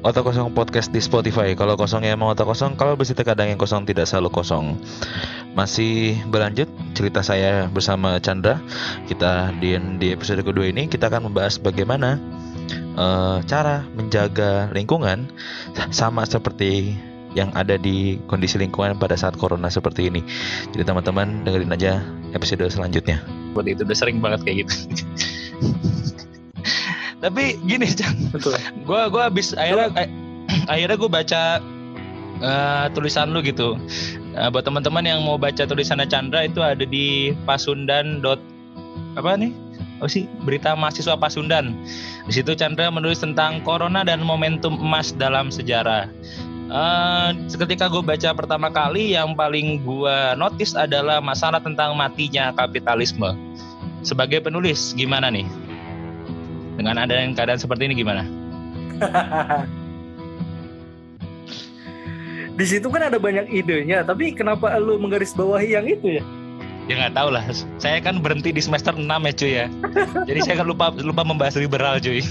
Otak Kosong Podcast di Spotify. Kalau kosongnya emang otak kosong, kalau bersih kadang yang kosong tidak selalu kosong. Masih berlanjut cerita saya bersama Chandra. Kita di, di episode kedua ini kita akan membahas bagaimana uh, cara menjaga lingkungan sama seperti yang ada di kondisi lingkungan pada saat corona seperti ini. Jadi teman-teman dengerin aja episode selanjutnya. Buat itu udah sering banget kayak gitu. Tapi gini betul. Gue gue habis akhirnya eh, akhirnya gue baca uh, tulisan lu gitu. Uh, buat teman-teman yang mau baca tulisannya Chandra itu ada di pasundan dot apa nih? Apa sih? Berita mahasiswa Pasundan. Di situ Chandra menulis tentang corona dan momentum emas dalam sejarah. Uh, ketika gue baca pertama kali yang paling gue notice adalah masalah tentang matinya kapitalisme. Sebagai penulis gimana nih? Dengan ada yang keadaan seperti ini gimana? Di situ kan ada banyak idenya, tapi kenapa lu menggaris bawahi yang itu ya? Ya nggak tahu lah. Saya kan berhenti di semester 6 ya cuy ya. Jadi saya kan lupa lupa membahas liberal cuy.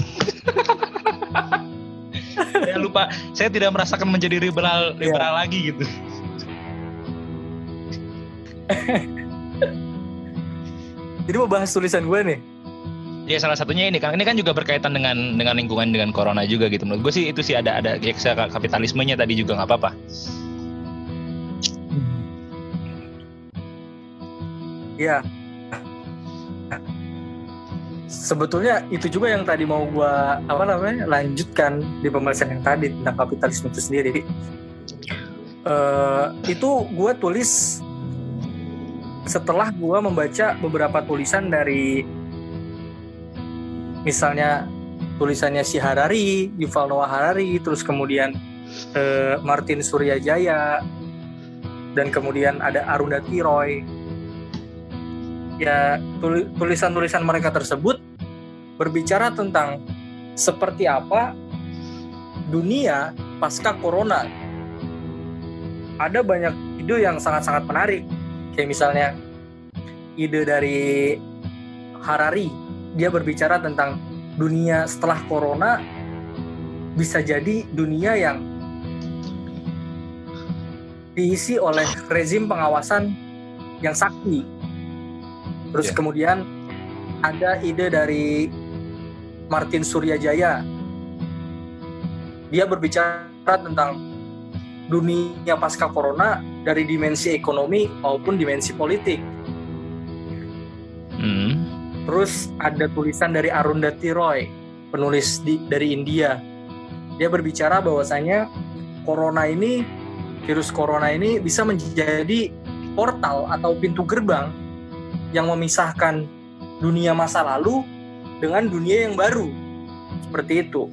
saya lupa. Saya tidak merasakan menjadi liberal liberal ya. lagi gitu. Jadi mau bahas tulisan gue nih. Ya salah satunya ini kan ini kan juga berkaitan dengan dengan lingkungan dengan corona juga gitu. Menurut gue sih itu sih ada ada ya, kapitalismenya tadi juga nggak apa-apa. Iya. Sebetulnya itu juga yang tadi mau gue apa namanya lanjutkan di pembahasan yang tadi tentang kapitalisme itu sendiri. Uh, itu gue tulis setelah gue membaca beberapa tulisan dari misalnya tulisannya si Harari, Yuval Noah Harari, terus kemudian eh, Martin Suryajaya, dan kemudian ada Arunda Tiroy. Ya tulisan-tulisan mereka tersebut berbicara tentang seperti apa dunia pasca corona. Ada banyak ide yang sangat-sangat menarik, kayak misalnya ide dari Harari dia berbicara tentang dunia setelah corona bisa jadi dunia yang diisi oleh rezim pengawasan yang sakti. Terus yeah. kemudian ada ide dari Martin Suryajaya. Dia berbicara tentang dunia pasca corona dari dimensi ekonomi maupun dimensi politik. Hmm. Terus ada tulisan dari Arundhati Roy, penulis di, dari India. Dia berbicara bahwasanya corona ini, virus corona ini bisa menjadi portal atau pintu gerbang yang memisahkan dunia masa lalu dengan dunia yang baru. Seperti itu.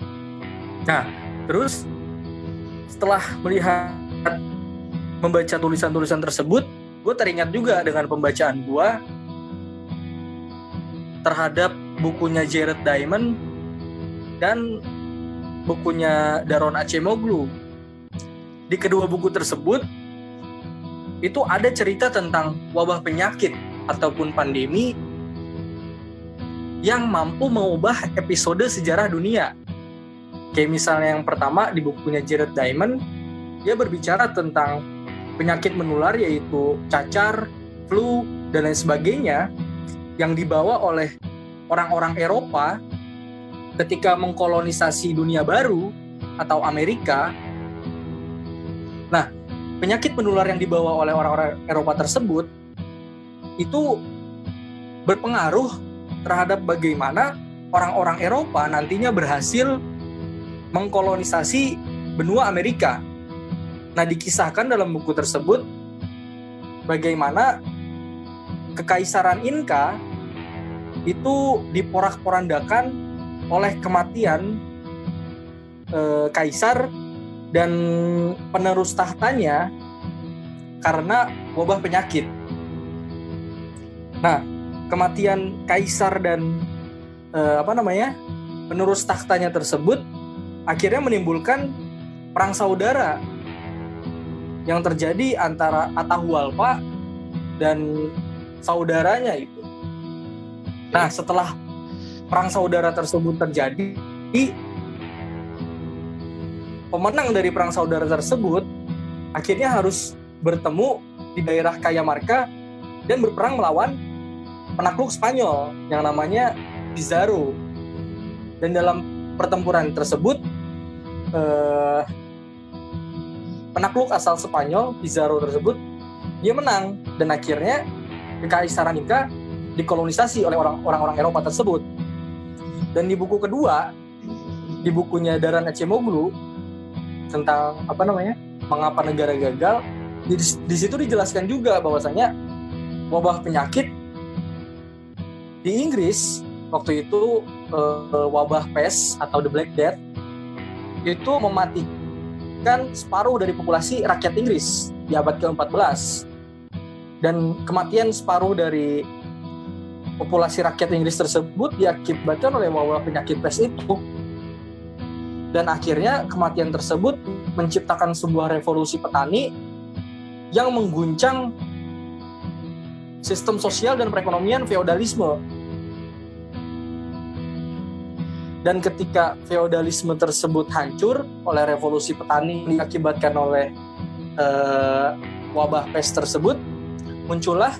Nah, terus setelah melihat membaca tulisan-tulisan tersebut, gue teringat juga dengan pembacaan gue terhadap bukunya Jared Diamond dan bukunya Daron Acemoglu. Di kedua buku tersebut itu ada cerita tentang wabah penyakit ataupun pandemi yang mampu mengubah episode sejarah dunia. Kayak misalnya yang pertama di bukunya Jared Diamond, dia berbicara tentang penyakit menular yaitu cacar, flu, dan lain sebagainya yang dibawa oleh orang-orang Eropa ketika mengkolonisasi dunia baru atau Amerika. Nah, penyakit menular yang dibawa oleh orang-orang Eropa tersebut itu berpengaruh terhadap bagaimana orang-orang Eropa nantinya berhasil mengkolonisasi benua Amerika. Nah, dikisahkan dalam buku tersebut bagaimana kekaisaran Inka itu diporak-porandakan oleh kematian e, kaisar dan penerus tahtanya karena wabah penyakit. Nah, kematian kaisar dan e, apa namanya penerus tahtanya tersebut akhirnya menimbulkan perang saudara yang terjadi antara Atahualpa dan saudaranya itu. Nah, setelah perang saudara tersebut terjadi, pemenang dari perang saudara tersebut akhirnya harus bertemu di daerah Cajamarca dan berperang melawan penakluk Spanyol yang namanya Pizarro. Dan dalam pertempuran tersebut eh, penakluk asal Spanyol Pizarro tersebut dia menang dan akhirnya kekaisaran Inka dikolonisasi oleh orang-orang Eropa tersebut. Dan di buku kedua, di bukunya Daran Acemoglu tentang apa namanya mengapa negara gagal, di, di situ dijelaskan juga bahwasanya wabah penyakit di Inggris waktu itu uh, wabah pes atau the Black Death itu mematikan separuh dari populasi rakyat Inggris di abad ke-14 dan kematian separuh dari populasi rakyat Inggris tersebut diakibatkan oleh wabah penyakit pes itu. Dan akhirnya kematian tersebut menciptakan sebuah revolusi petani yang mengguncang sistem sosial dan perekonomian feodalisme. Dan ketika feodalisme tersebut hancur oleh revolusi petani diakibatkan oleh uh, wabah pes tersebut muncullah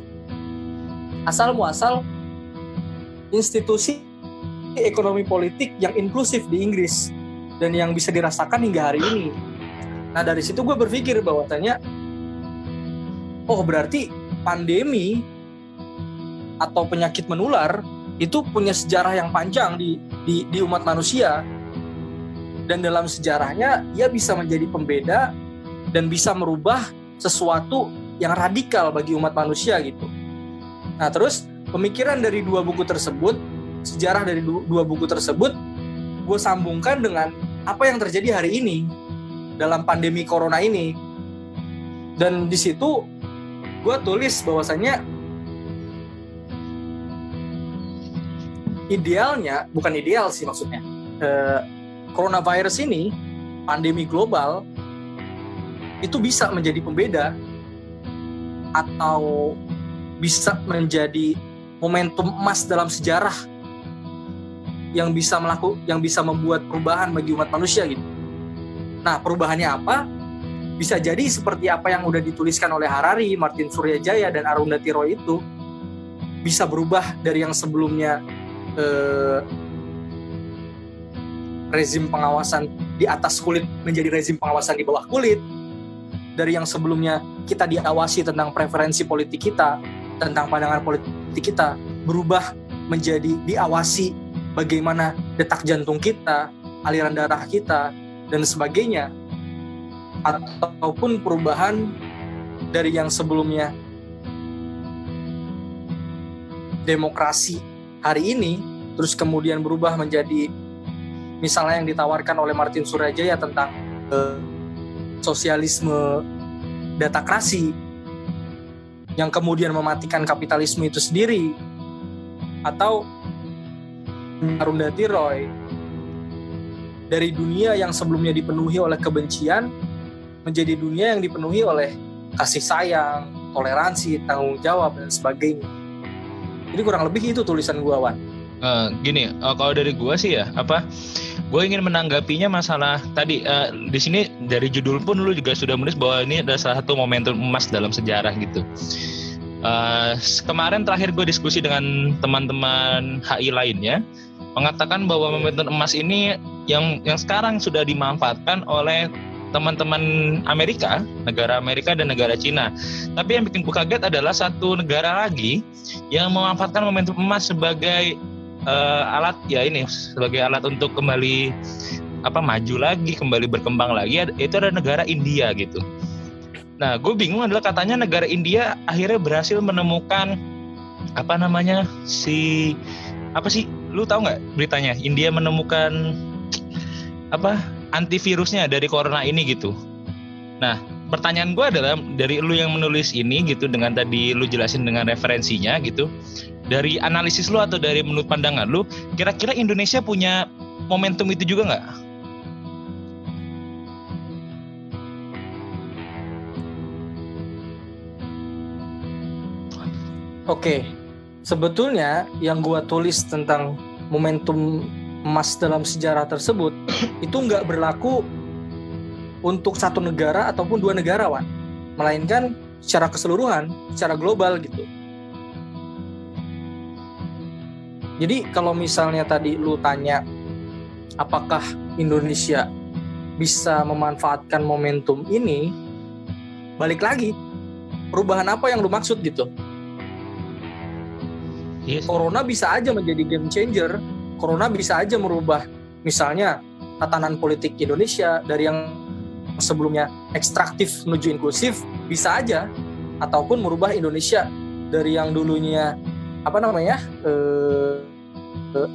asal muasal institusi ekonomi politik yang inklusif di Inggris dan yang bisa dirasakan hingga hari ini. Nah dari situ gue berpikir bahwasanya oh berarti pandemi atau penyakit menular itu punya sejarah yang panjang di, di, di umat manusia dan dalam sejarahnya ia bisa menjadi pembeda dan bisa merubah sesuatu yang radikal bagi umat manusia gitu. Nah terus pemikiran dari dua buku tersebut, sejarah dari dua buku tersebut, gue sambungkan dengan apa yang terjadi hari ini dalam pandemi corona ini. Dan di situ gue tulis bahwasanya idealnya bukan ideal sih maksudnya eh, coronavirus ini pandemi global itu bisa menjadi pembeda atau bisa menjadi momentum emas dalam sejarah yang bisa melakukan yang bisa membuat perubahan bagi umat manusia gitu. Nah, perubahannya apa? Bisa jadi seperti apa yang udah dituliskan oleh Harari, Martin Suryajaya dan Arundhati Roy itu bisa berubah dari yang sebelumnya eh, rezim pengawasan di atas kulit menjadi rezim pengawasan di bawah kulit dari yang sebelumnya kita diawasi tentang preferensi politik kita tentang pandangan politik kita berubah menjadi diawasi bagaimana detak jantung kita, aliran darah kita dan sebagainya. Ataupun perubahan dari yang sebelumnya. Demokrasi hari ini terus kemudian berubah menjadi misalnya yang ditawarkan oleh Martin Surajaya tentang uh, sosialisme datakrasi yang kemudian mematikan kapitalisme itu sendiri atau Arundhati Roy dari dunia yang sebelumnya dipenuhi oleh kebencian menjadi dunia yang dipenuhi oleh kasih sayang, toleransi, tanggung jawab dan sebagainya. Jadi kurang lebih itu tulisan gua Wan. Uh, gini, uh, kalau dari gua sih ya apa? Gue ingin menanggapinya masalah tadi uh, di sini dari judul pun lu juga sudah menulis bahwa ini adalah salah satu momentum emas dalam sejarah gitu. Uh, kemarin terakhir gue diskusi dengan teman-teman HI lainnya mengatakan bahwa momentum emas ini yang yang sekarang sudah dimanfaatkan oleh teman-teman Amerika, negara Amerika dan negara Cina. Tapi yang bikin gue kaget adalah satu negara lagi yang memanfaatkan momentum emas sebagai uh, alat ya ini sebagai alat untuk kembali apa maju lagi, kembali berkembang lagi. Itu ada negara India gitu. Nah, gue bingung adalah katanya negara India akhirnya berhasil menemukan apa namanya si apa sih? Lu tahu nggak beritanya? India menemukan apa antivirusnya dari corona ini gitu. Nah, pertanyaan gue adalah dari lu yang menulis ini gitu dengan tadi lu jelasin dengan referensinya gitu. Dari analisis lu atau dari menurut pandangan lu, kira-kira Indonesia punya momentum itu juga nggak? Oke, sebetulnya yang gua tulis tentang momentum emas dalam sejarah tersebut itu nggak berlaku untuk satu negara ataupun dua negara, Wan. Melainkan secara keseluruhan, secara global gitu. Jadi kalau misalnya tadi lu tanya apakah Indonesia bisa memanfaatkan momentum ini, balik lagi perubahan apa yang lu maksud gitu? Yes. Corona bisa aja menjadi game changer. Corona bisa aja merubah misalnya tatanan politik Indonesia dari yang sebelumnya ekstraktif menuju inklusif bisa aja ataupun merubah Indonesia dari yang dulunya apa namanya eh, eh,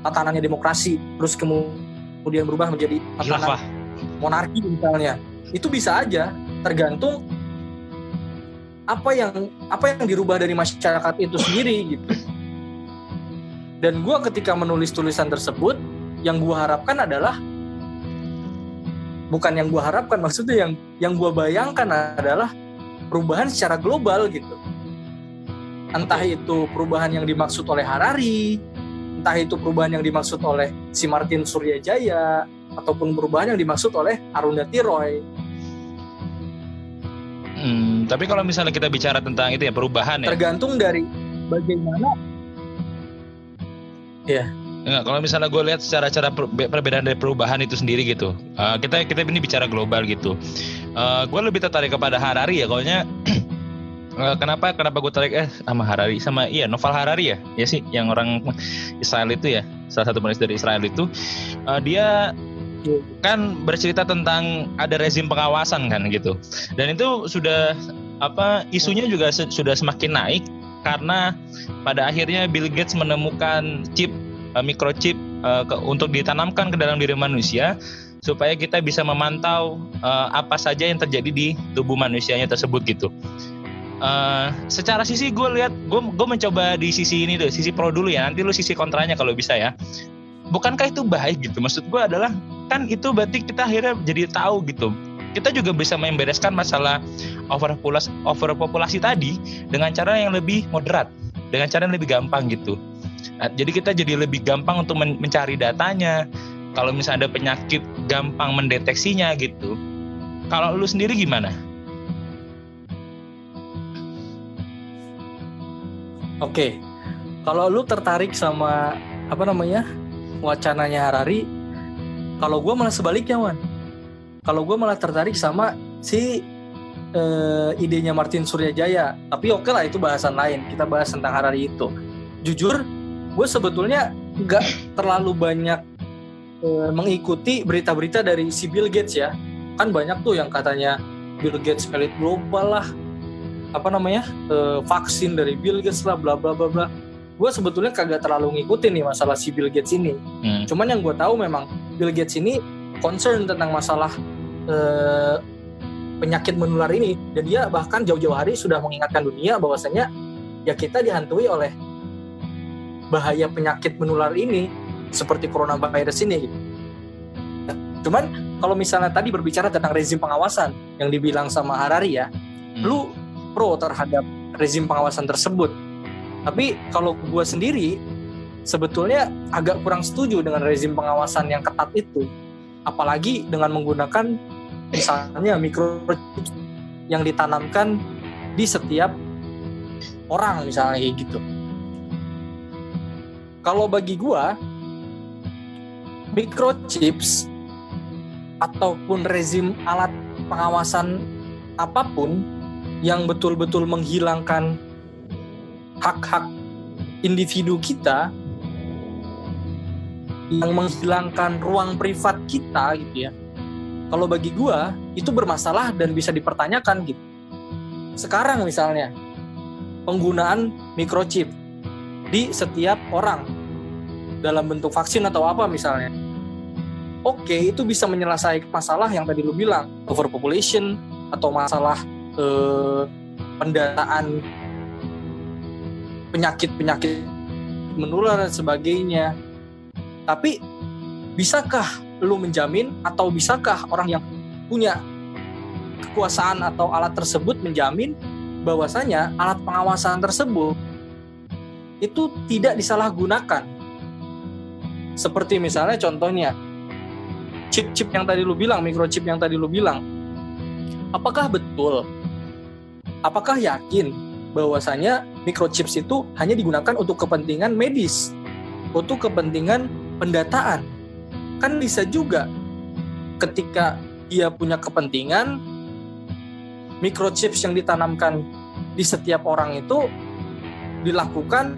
tatanannya demokrasi terus kemudian berubah menjadi tatanan monarki misalnya. Itu bisa aja tergantung apa yang apa yang dirubah dari masyarakat itu sendiri gitu. Dan gue ketika menulis tulisan tersebut yang gue harapkan adalah bukan yang gue harapkan maksudnya yang yang gue bayangkan adalah perubahan secara global gitu entah itu perubahan yang dimaksud oleh Harari, entah itu perubahan yang dimaksud oleh si Martin Suryajaya, ataupun perubahan yang dimaksud oleh Arundhati Roy. Hmm, tapi kalau misalnya kita bicara tentang itu ya perubahan ya. Tergantung dari bagaimana. Ya. Enggak, kalau misalnya gue lihat secara cara perbedaan dari perubahan itu sendiri gitu, uh, kita kita ini bicara global gitu. Uh, gue lebih tertarik kepada Harari ya, kalau kenapa? Kenapa gue tarik eh sama Harari? Sama iya Novel Harari ya? Ya sih yang orang Israel itu ya. Salah satu penulis dari Israel itu. Uh, dia kan bercerita tentang ada rezim pengawasan kan gitu. Dan itu sudah apa isunya juga se sudah semakin naik karena pada akhirnya Bill Gates menemukan chip uh, microchip uh, ke, untuk ditanamkan ke dalam diri manusia supaya kita bisa memantau uh, apa saja yang terjadi di tubuh manusianya tersebut gitu uh, secara sisi gue lihat gue gue mencoba di sisi ini deh sisi pro dulu ya. Nanti lu sisi kontranya kalau bisa ya. Bukankah itu baik gitu? Maksud gue adalah kan itu berarti kita akhirnya jadi tahu gitu. Kita juga bisa membereskan masalah overpopulasi overpopulasi tadi dengan cara yang lebih moderat dengan cara yang lebih gampang gitu. Nah, jadi kita jadi lebih gampang untuk men mencari datanya. Kalau misalnya ada penyakit gampang mendeteksinya gitu. Kalau lu sendiri gimana Oke, kalau lu tertarik sama apa namanya wacananya Harari, kalau gue malah sebaliknya Wan. Kalau gue malah tertarik sama si uh, idenya Martin Suryajaya. Tapi oke okay lah itu bahasan lain. Kita bahas tentang Harari itu. Jujur, gue sebetulnya nggak terlalu banyak uh, mengikuti berita-berita dari si Bill Gates ya. Kan banyak tuh yang katanya Bill Gates elit global lah, apa namanya uh, vaksin dari Bill Gates lah bla bla bla bla gue sebetulnya kagak terlalu ngikutin nih masalah si Bill Gates ini hmm. cuman yang gue tahu memang Bill Gates ini concern tentang masalah uh, penyakit menular ini dan dia bahkan jauh-jauh hari sudah mengingatkan dunia bahwasanya ya kita dihantui oleh bahaya penyakit menular ini seperti coronavirus ini cuman kalau misalnya tadi berbicara tentang rezim pengawasan yang dibilang sama Harari ya hmm. lu pro terhadap rezim pengawasan tersebut. Tapi kalau gue sendiri sebetulnya agak kurang setuju dengan rezim pengawasan yang ketat itu. Apalagi dengan menggunakan misalnya microchip yang ditanamkan di setiap orang misalnya gitu. Kalau bagi gue microchips ataupun rezim alat pengawasan apa pun yang betul-betul menghilangkan hak-hak individu kita yang menghilangkan ruang privat kita gitu ya. Kalau bagi gua itu bermasalah dan bisa dipertanyakan gitu. Sekarang misalnya penggunaan microchip di setiap orang dalam bentuk vaksin atau apa misalnya. Oke, itu bisa menyelesaikan masalah yang tadi lu bilang, overpopulation atau masalah eh, pendataan penyakit-penyakit menular dan sebagainya. Tapi bisakah lu menjamin atau bisakah orang yang punya kekuasaan atau alat tersebut menjamin bahwasanya alat pengawasan tersebut itu tidak disalahgunakan? Seperti misalnya contohnya chip-chip yang tadi lu bilang, microchip yang tadi lu bilang, apakah betul? Apakah yakin bahwasanya microchips itu hanya digunakan untuk kepentingan medis, untuk kepentingan pendataan? Kan bisa juga ketika dia punya kepentingan microchips yang ditanamkan di setiap orang itu dilakukan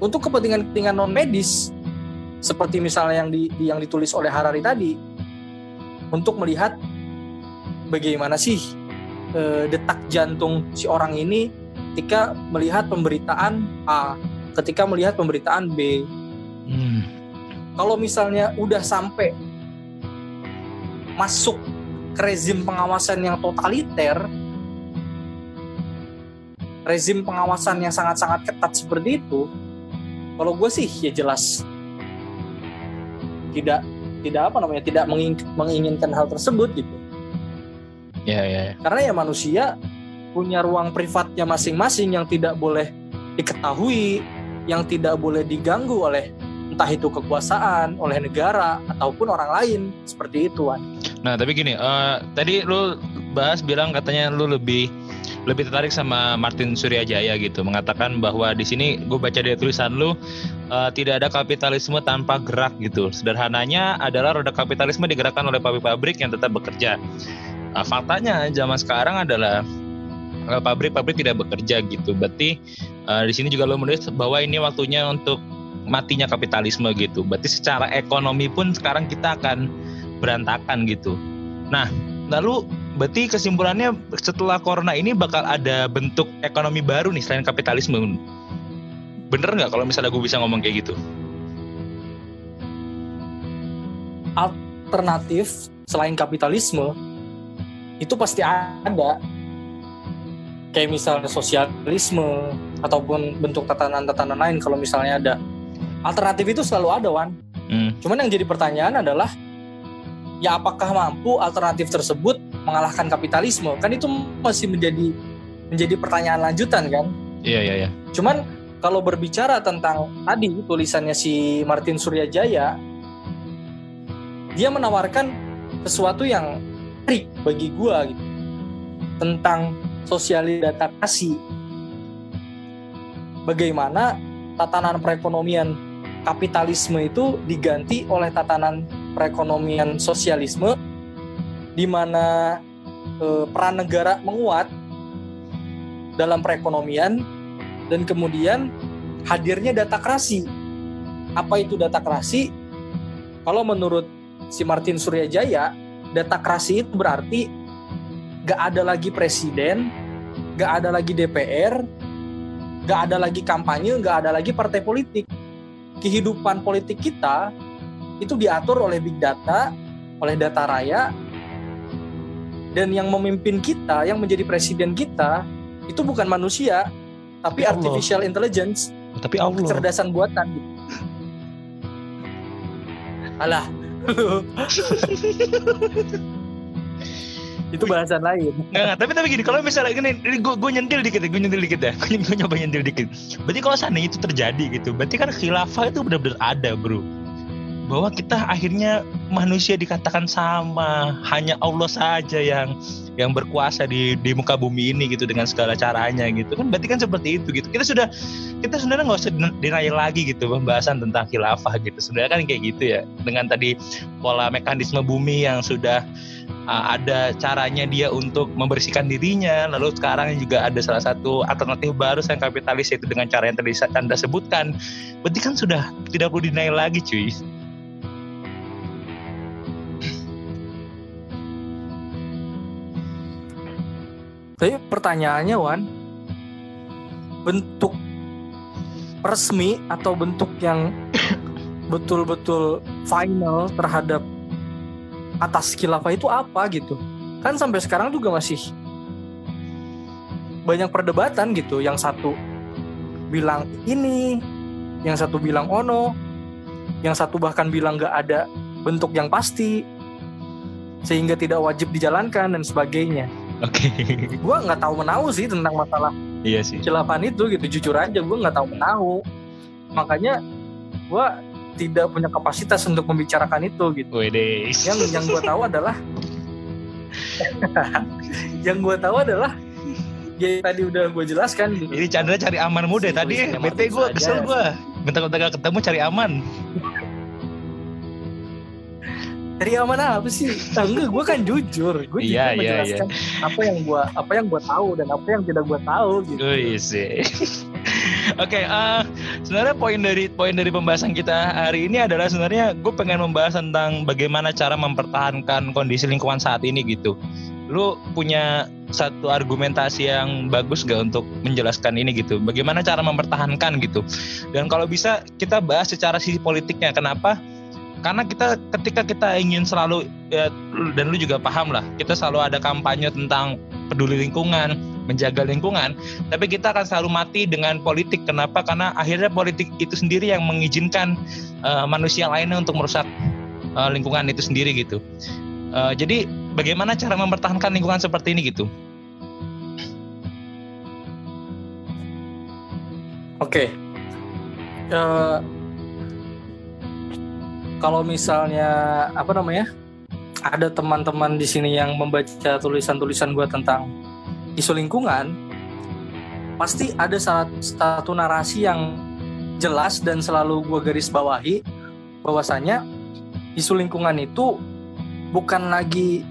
untuk kepentingan-kepentingan non medis seperti misalnya yang di, yang ditulis oleh Harari tadi untuk melihat bagaimana sih e, detak jantung si orang ini ketika melihat pemberitaan A, ketika melihat pemberitaan B. Hmm. Kalau misalnya udah sampai masuk ke rezim pengawasan yang totaliter, rezim pengawasan yang sangat-sangat ketat seperti itu, kalau gue sih ya jelas tidak tidak apa namanya tidak menginginkan hal tersebut gitu. Ya, ya. Karena ya manusia punya ruang privatnya masing-masing yang tidak boleh diketahui, yang tidak boleh diganggu oleh entah itu kekuasaan, oleh negara ataupun orang lain seperti itu, Wan. Nah, tapi gini, uh, tadi lu bahas bilang katanya lu lebih lebih tertarik sama Martin Suryajaya gitu, mengatakan bahwa di sini gue baca dari tulisan lu uh, tidak ada kapitalisme tanpa gerak gitu. Sederhananya adalah roda kapitalisme digerakkan oleh pabrik-pabrik yang tetap bekerja. Uh, faktanya zaman sekarang adalah pabrik-pabrik tidak bekerja gitu. Berarti uh, di sini juga lo menulis bahwa ini waktunya untuk matinya kapitalisme gitu. Berarti secara ekonomi pun sekarang kita akan berantakan gitu. Nah, lalu berarti kesimpulannya setelah corona ini bakal ada bentuk ekonomi baru nih selain kapitalisme. Bener nggak kalau misalnya gue bisa ngomong kayak gitu? Alternatif selain kapitalisme itu pasti ada. Kayak misalnya sosialisme ataupun bentuk tatanan-tatanan lain kalau misalnya ada. Alternatif itu selalu ada Wan. Hmm. cuman yang jadi pertanyaan adalah ya apakah mampu alternatif tersebut mengalahkan kapitalisme? Kan itu masih menjadi menjadi pertanyaan lanjutan kan? Iya iya iya. Cuman kalau berbicara tentang tadi tulisannya si Martin Suryajaya dia menawarkan sesuatu yang trik bagi gua gitu tentang sosialisasi bagaimana tatanan perekonomian kapitalisme itu diganti oleh tatanan perekonomian sosialisme di mana e, peran negara menguat dalam perekonomian dan kemudian hadirnya data krasi. Apa itu data krasi? Kalau menurut si Martin Suryajaya, data krasi itu berarti gak ada lagi presiden, gak ada lagi DPR, gak ada lagi kampanye, gak ada lagi partai politik. Kehidupan politik kita itu diatur oleh big data, oleh data raya, dan yang memimpin kita, yang menjadi presiden kita, itu bukan manusia, tapi, tapi artificial intelligence, tapi Allah. kecerdasan buatan. Alah, itu bahasan lain. Enggak, enggak. Tapi tapi gini, kalau misalnya gini, gue gue nyentil dikit ya, gue nyentil dikit ya, gue nyoba nyentil dikit. Berarti kalau seandainya itu terjadi gitu, berarti kan khilafah itu benar-benar ada, bro. Bahwa kita akhirnya manusia dikatakan sama, hanya Allah saja yang yang berkuasa di di muka bumi ini gitu dengan segala caranya gitu kan. Berarti kan seperti itu gitu. Kita sudah kita sebenarnya nggak usah denial lagi gitu pembahasan tentang khilafah gitu. Sebenarnya kan kayak gitu ya dengan tadi pola mekanisme bumi yang sudah uh, ada caranya dia untuk membersihkan dirinya lalu sekarang juga ada salah satu alternatif baru yang kapitalis yaitu dengan cara yang tadi anda sebutkan. Berarti kan sudah tidak perlu dinaik lagi cuy Tapi pertanyaannya Wan, bentuk resmi atau bentuk yang betul-betul final terhadap atas khilafah itu apa gitu? Kan sampai sekarang juga masih banyak perdebatan gitu. Yang satu bilang ini yang satu bilang ono yang satu bahkan bilang gak ada bentuk yang pasti sehingga tidak wajib dijalankan dan sebagainya oke okay. gue nggak tahu menahu sih tentang masalah iya sih khilafah itu gitu jujur aja gue nggak tahu menahu makanya gue tidak punya kapasitas untuk membicarakan itu gitu. Wede. Yang yang gue tahu adalah yang gue tahu adalah ya tadi udah gue jelaskan gitu. Ini Chandra cari aman muda Si tadi Bete gue kesel gue. Bentar-bentar ketemu cari aman. Dari mana apa sih? Ah, enggak, gue kan jujur. Gue jujur Iya, iya, menjelaskan apa yang gue apa yang gue tahu dan apa yang tidak gue tahu gitu. Wih sih. Oke, eh, sebenarnya poin dari poin dari pembahasan kita hari ini adalah sebenarnya gue pengen membahas tentang bagaimana cara mempertahankan kondisi lingkungan saat ini gitu. Lu punya satu argumentasi yang bagus gak untuk menjelaskan ini gitu? Bagaimana cara mempertahankan gitu? Dan kalau bisa kita bahas secara sisi politiknya. Kenapa? Karena kita ketika kita ingin selalu ya, dan lu juga paham lah, kita selalu ada kampanye tentang peduli lingkungan, menjaga lingkungan, tapi kita akan selalu mati dengan politik. Kenapa? Karena akhirnya politik itu sendiri yang mengizinkan eh, manusia lainnya untuk merusak eh, lingkungan itu sendiri gitu. Eh, jadi bagaimana cara mempertahankan lingkungan seperti ini gitu? Oke. Eh, kalau misalnya apa namanya? Ada teman-teman di sini yang membaca tulisan-tulisan gue tentang isu lingkungan, pasti ada salah satu narasi yang jelas dan selalu gue garis bawahi bahwasanya isu lingkungan itu bukan lagi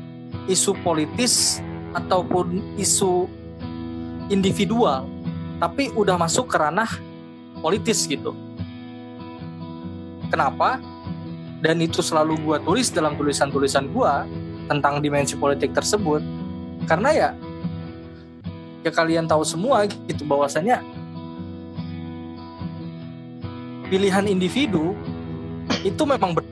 isu politis ataupun isu individual, tapi udah masuk ke ranah politis gitu. Kenapa? Dan itu selalu gua tulis dalam tulisan-tulisan gua tentang dimensi politik tersebut. Karena ya ya kalian tahu semua gitu bahwasanya pilihan individu itu memang ber-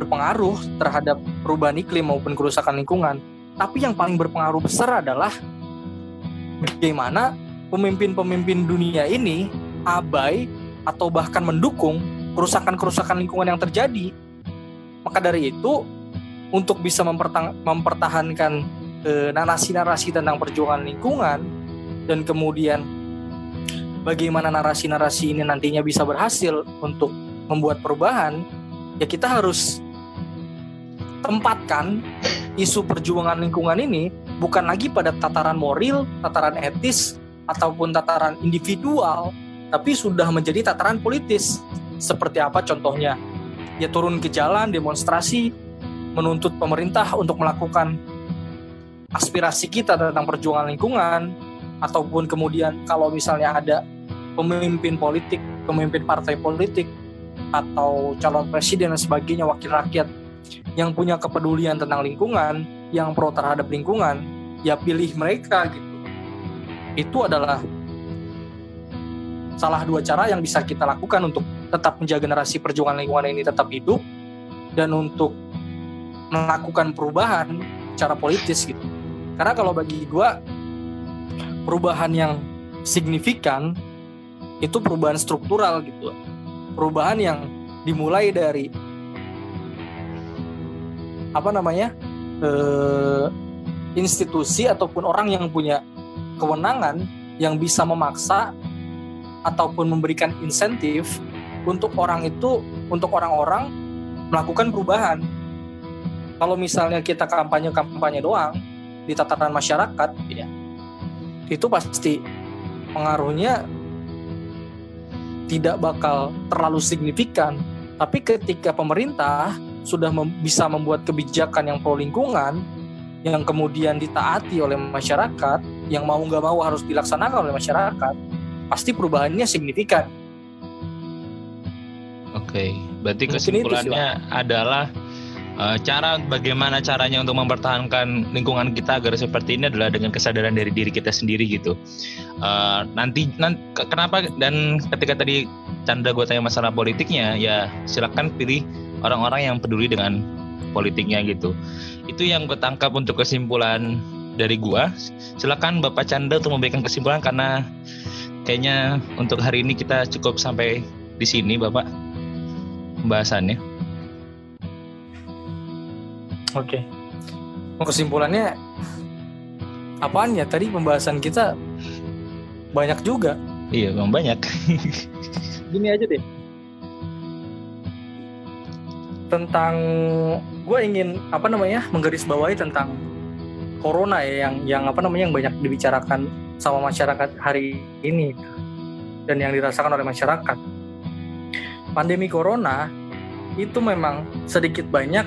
berpengaruh terhadap perubahan iklim maupun kerusakan lingkungan. Tapi yang paling berpengaruh besar adalah bagaimana pemimpin-pemimpin dunia ini abai atau bahkan mendukung kerusakan-kerusakan lingkungan yang terjadi. Maka dari itu, untuk bisa mempertahankan eh, narasi-narasi tentang perjuangan lingkungan dan kemudian bagaimana narasi-narasi ini nantinya bisa berhasil untuk membuat perubahan, ya kita harus tempatkan isu perjuangan lingkungan ini bukan lagi pada tataran moral, tataran etis, ataupun tataran individual, tapi sudah menjadi tataran politis. Seperti apa contohnya? Ya turun ke jalan, demonstrasi, menuntut pemerintah untuk melakukan aspirasi kita tentang perjuangan lingkungan, ataupun kemudian kalau misalnya ada pemimpin politik, pemimpin partai politik, atau calon presiden dan sebagainya, wakil rakyat yang punya kepedulian tentang lingkungan, yang pro terhadap lingkungan, ya pilih mereka gitu. Itu adalah salah dua cara yang bisa kita lakukan untuk tetap menjaga narasi perjuangan lingkungan ini tetap hidup dan untuk melakukan perubahan secara politis gitu. Karena kalau bagi gua perubahan yang signifikan itu perubahan struktural gitu. Perubahan yang dimulai dari apa namanya? eh, institusi ataupun orang yang punya kewenangan yang bisa memaksa ataupun memberikan insentif untuk orang itu untuk orang-orang melakukan perubahan. Kalau misalnya kita kampanye-kampanye doang di tataran masyarakat, ya itu pasti pengaruhnya tidak bakal terlalu signifikan. Tapi ketika pemerintah sudah mem- bisa membuat kebijakan yang pro lingkungan, yang kemudian ditaati oleh masyarakat, yang mau nggak mau harus dilaksanakan oleh masyarakat, pasti perubahannya signifikan. Oke, berarti Mungkin itu sih, kesimpulannya adalah eh, cara bagaimana caranya untuk mempertahankan lingkungan kita agar seperti ini adalah dengan kesadaran dari diri kita sendiri gitu. Eh, nanti nanti kenapa dan ketika tadi Chandra gue tanya masalah politiknya, ya silakan pilih orang-orang yang peduli dengan politiknya gitu. Itu yang gue tangkap untuk kesimpulan dari gua. Silakan Bapak Chandra untuk memberikan kesimpulan karena kayaknya untuk hari ini kita cukup sampai di sini Bapak pembahasannya. Oke. Kesimpulannya apaan ya? Tadi pembahasan kita banyak juga. Iya, memang banyak. Gini aja deh. tentang gue ingin apa namanya menggarisbawahi tentang corona ya yang yang apa namanya yang banyak dibicarakan sama masyarakat hari ini dan yang dirasakan oleh masyarakat. Pandemi corona itu memang sedikit banyak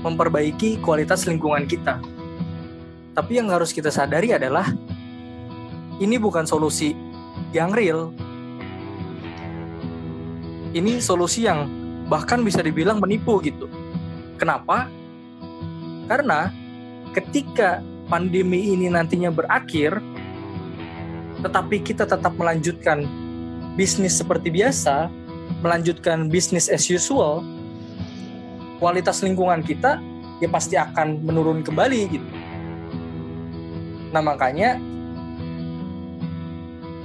memperbaiki kualitas lingkungan kita. Tapi yang harus kita sadari adalah ini bukan solusi yang real. Ini solusi yang bahkan bisa dibilang menipu gitu. Kenapa? Karena ketika pandemi ini nantinya berakhir, tetapi kita tetap melanjutkan bisnis seperti biasa, melanjutkan bisnis as usual, kualitas lingkungan kita ya pasti akan menurun kembali gitu. Nah makanya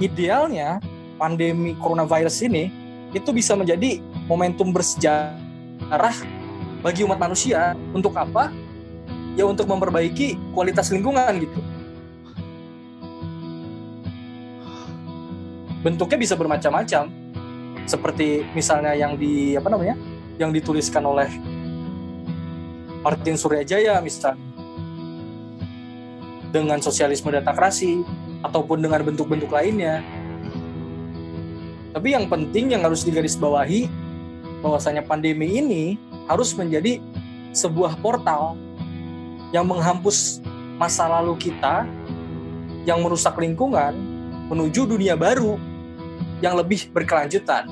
idealnya pandemi coronavirus ini itu bisa menjadi momentum bersejarah bagi umat manusia untuk apa? Ya untuk memperbaiki kualitas lingkungan gitu. Bentuknya bisa bermacam-macam. Seperti misalnya yang di apa namanya? yang dituliskan oleh Martin Suryajaya misalnya dengan sosialisme datakrasi ataupun dengan bentuk-bentuk lainnya. Tapi yang penting yang harus digarisbawahi bahwasanya pandemi ini harus menjadi sebuah portal yang menghapus masa lalu kita yang merusak lingkungan menuju dunia baru yang lebih berkelanjutan.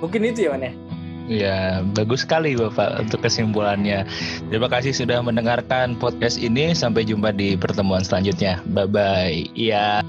Mungkin itu ya, Wane. Ya, bagus sekali Bapak untuk kesimpulannya. Terima kasih sudah mendengarkan podcast ini. Sampai jumpa di pertemuan selanjutnya. Bye bye. Iya.